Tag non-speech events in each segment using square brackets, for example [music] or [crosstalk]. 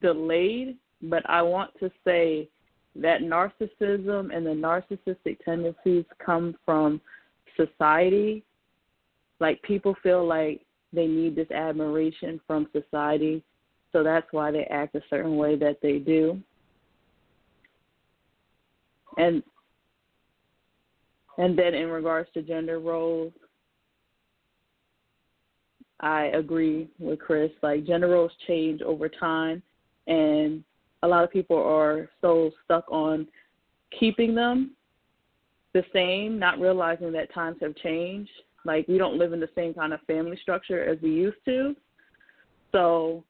Delayed, but I want to say that narcissism and the narcissistic tendencies come from society. Like people feel like they need this admiration from society, so that's why they act a certain way that they do. And and then in regards to gender roles, I agree with Chris. Like gender roles change over time and a lot of people are so stuck on keeping them the same, not realizing that times have changed. Like we don't live in the same kind of family structure as we used to. So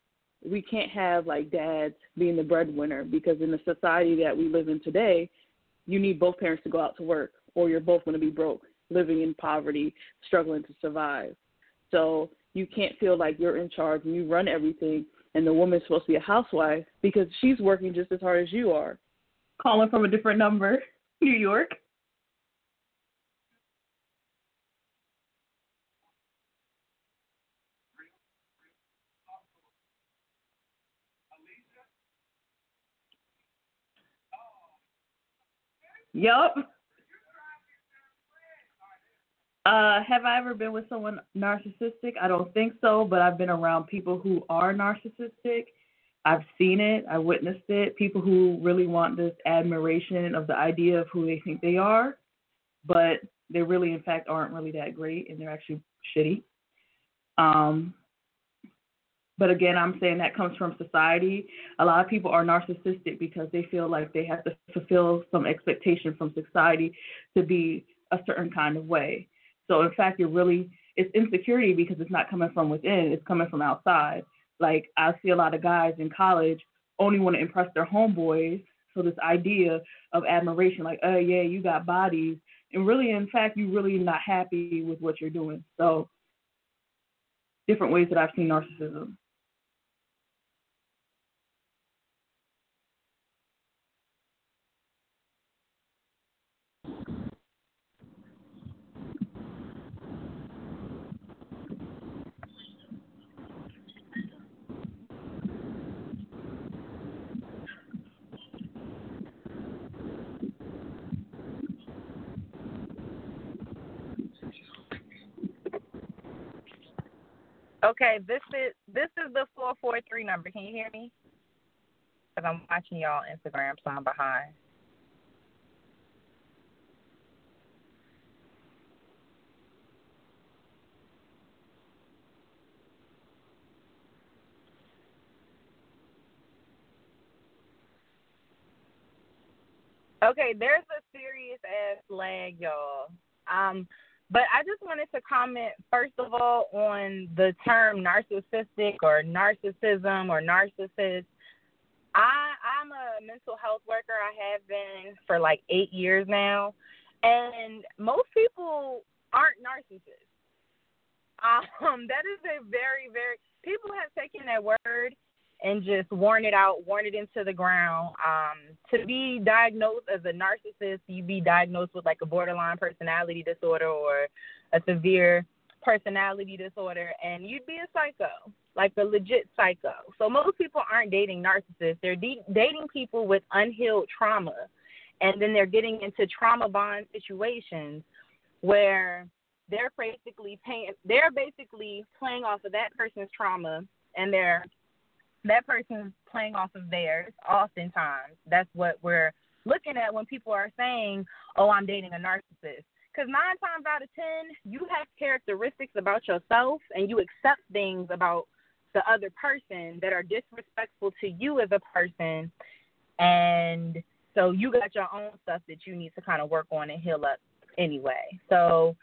we can't have like dads being the breadwinner because in the society that we live in today, you need both parents to go out to work or you're both going to be broke, living in poverty, struggling to survive. So you can't feel like you're in charge and you run everything and the woman's supposed to be a housewife because she's working just as hard as you are. Calling from a different number, [laughs] New York. Yup. Uh, have I ever been with someone narcissistic? I don't think so, but I've been around people who are narcissistic. I've seen it, I witnessed it. People who really want this admiration of the idea of who they think they are, but they really, in fact, aren't really that great and they're actually shitty. Um, but again, I'm saying that comes from society. A lot of people are narcissistic because they feel like they have to fulfill some expectation from society to be a certain kind of way. So in fact, you're really it's insecurity because it's not coming from within; it's coming from outside. Like I see a lot of guys in college only want to impress their homeboys. So this idea of admiration, like, oh yeah, you got bodies, and really, in fact, you're really not happy with what you're doing. So different ways that I've seen narcissism. Okay, this is this is the four four three number. Can you hear me? Because I'm watching y'all Instagram, so I'm behind. Okay, there's a serious ass lag, y'all. Um, but I just wanted to comment first of all on the term narcissistic or narcissism or narcissist. I I'm a mental health worker. I have been for like eight years now, and most people aren't narcissists. [laughs] Um, that is a very very people have taken that word and just worn it out, worn it into the ground. Um, to be diagnosed as a narcissist, you'd be diagnosed with like a borderline personality disorder or a severe personality disorder, and you'd be a psycho, like a legit psycho. So most people aren't dating narcissists; they're de- dating people with unhealed trauma, and then they're getting into trauma bond situations where they're basically paying, they're basically playing off of that person's trauma, and they're that person's playing off of theirs oftentimes that's what we're looking at when people are saying, "Oh, I'm dating a narcissist." Because nine times out of ten, you have characteristics about yourself, and you accept things about the other person that are disrespectful to you as a person, and so you got your own stuff that you need to kind of work on and heal up anyway. So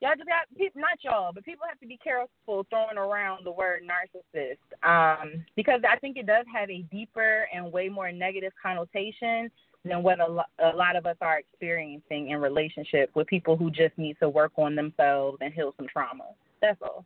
y'all just got people, not y'all, but people have to be careful throwing around the word narcissist um, because I think it does have a deeper and way more negative connotation than what a, lo- a lot of us are experiencing in relationship with people who just need to work on themselves and heal some trauma. That's all.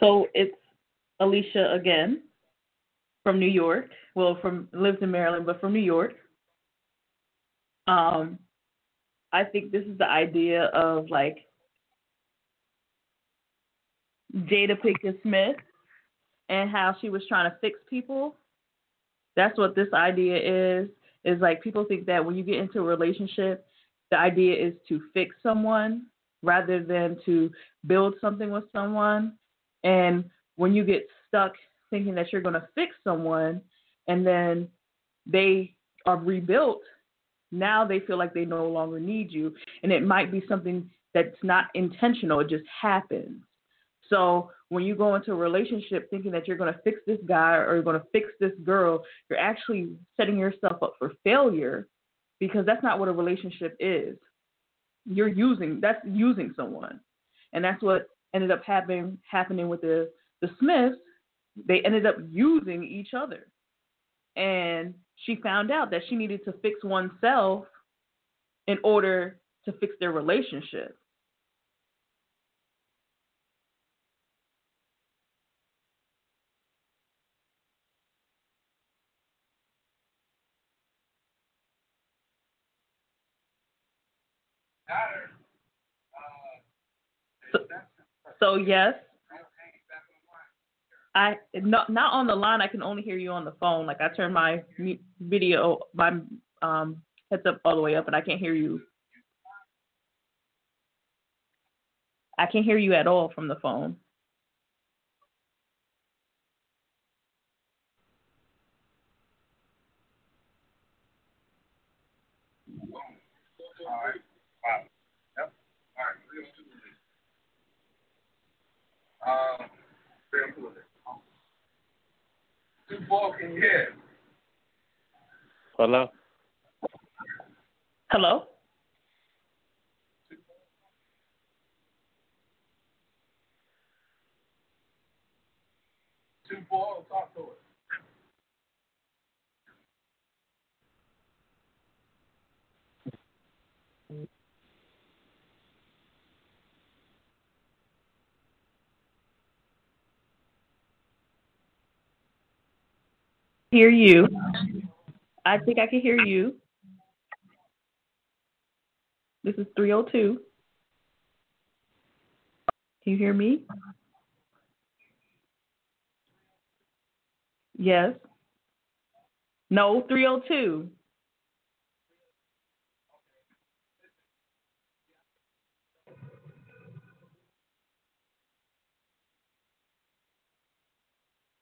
So it's Alicia again from New York. Well, from lives in Maryland, but from New York. Um, I think this is the idea of like Jada Pinkett Smith and how she was trying to fix people. That's what this idea is. Is like people think that when you get into a relationship, the idea is to fix someone rather than to build something with someone. And when you get stuck thinking that you're going to fix someone and then they are rebuilt, now they feel like they no longer need you. And it might be something that's not intentional, it just happens. So when you go into a relationship thinking that you're going to fix this guy or you're going to fix this girl, you're actually setting yourself up for failure because that's not what a relationship is. You're using that's using someone. And that's what ended up happening happening with the the Smiths. They ended up using each other. And she found out that she needed to fix oneself in order to fix their relationship. So, so yes, I not not on the line. I can only hear you on the phone. Like I turned my video, my um heads up all the way up, and I can't hear you. I can't hear you at all from the phone. All right. Wow. Yep. All right. We're gonna do this. Um, very good. Two can hear? Hello? Hello. Two ball, talk to us. Hear you. I think I can hear you. This is 302. Can you hear me? Yes. No, 302.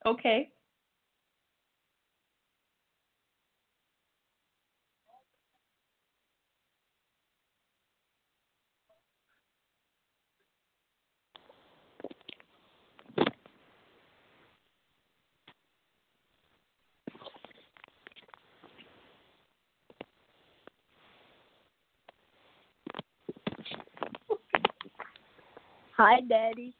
Okay. Hi, Daddy.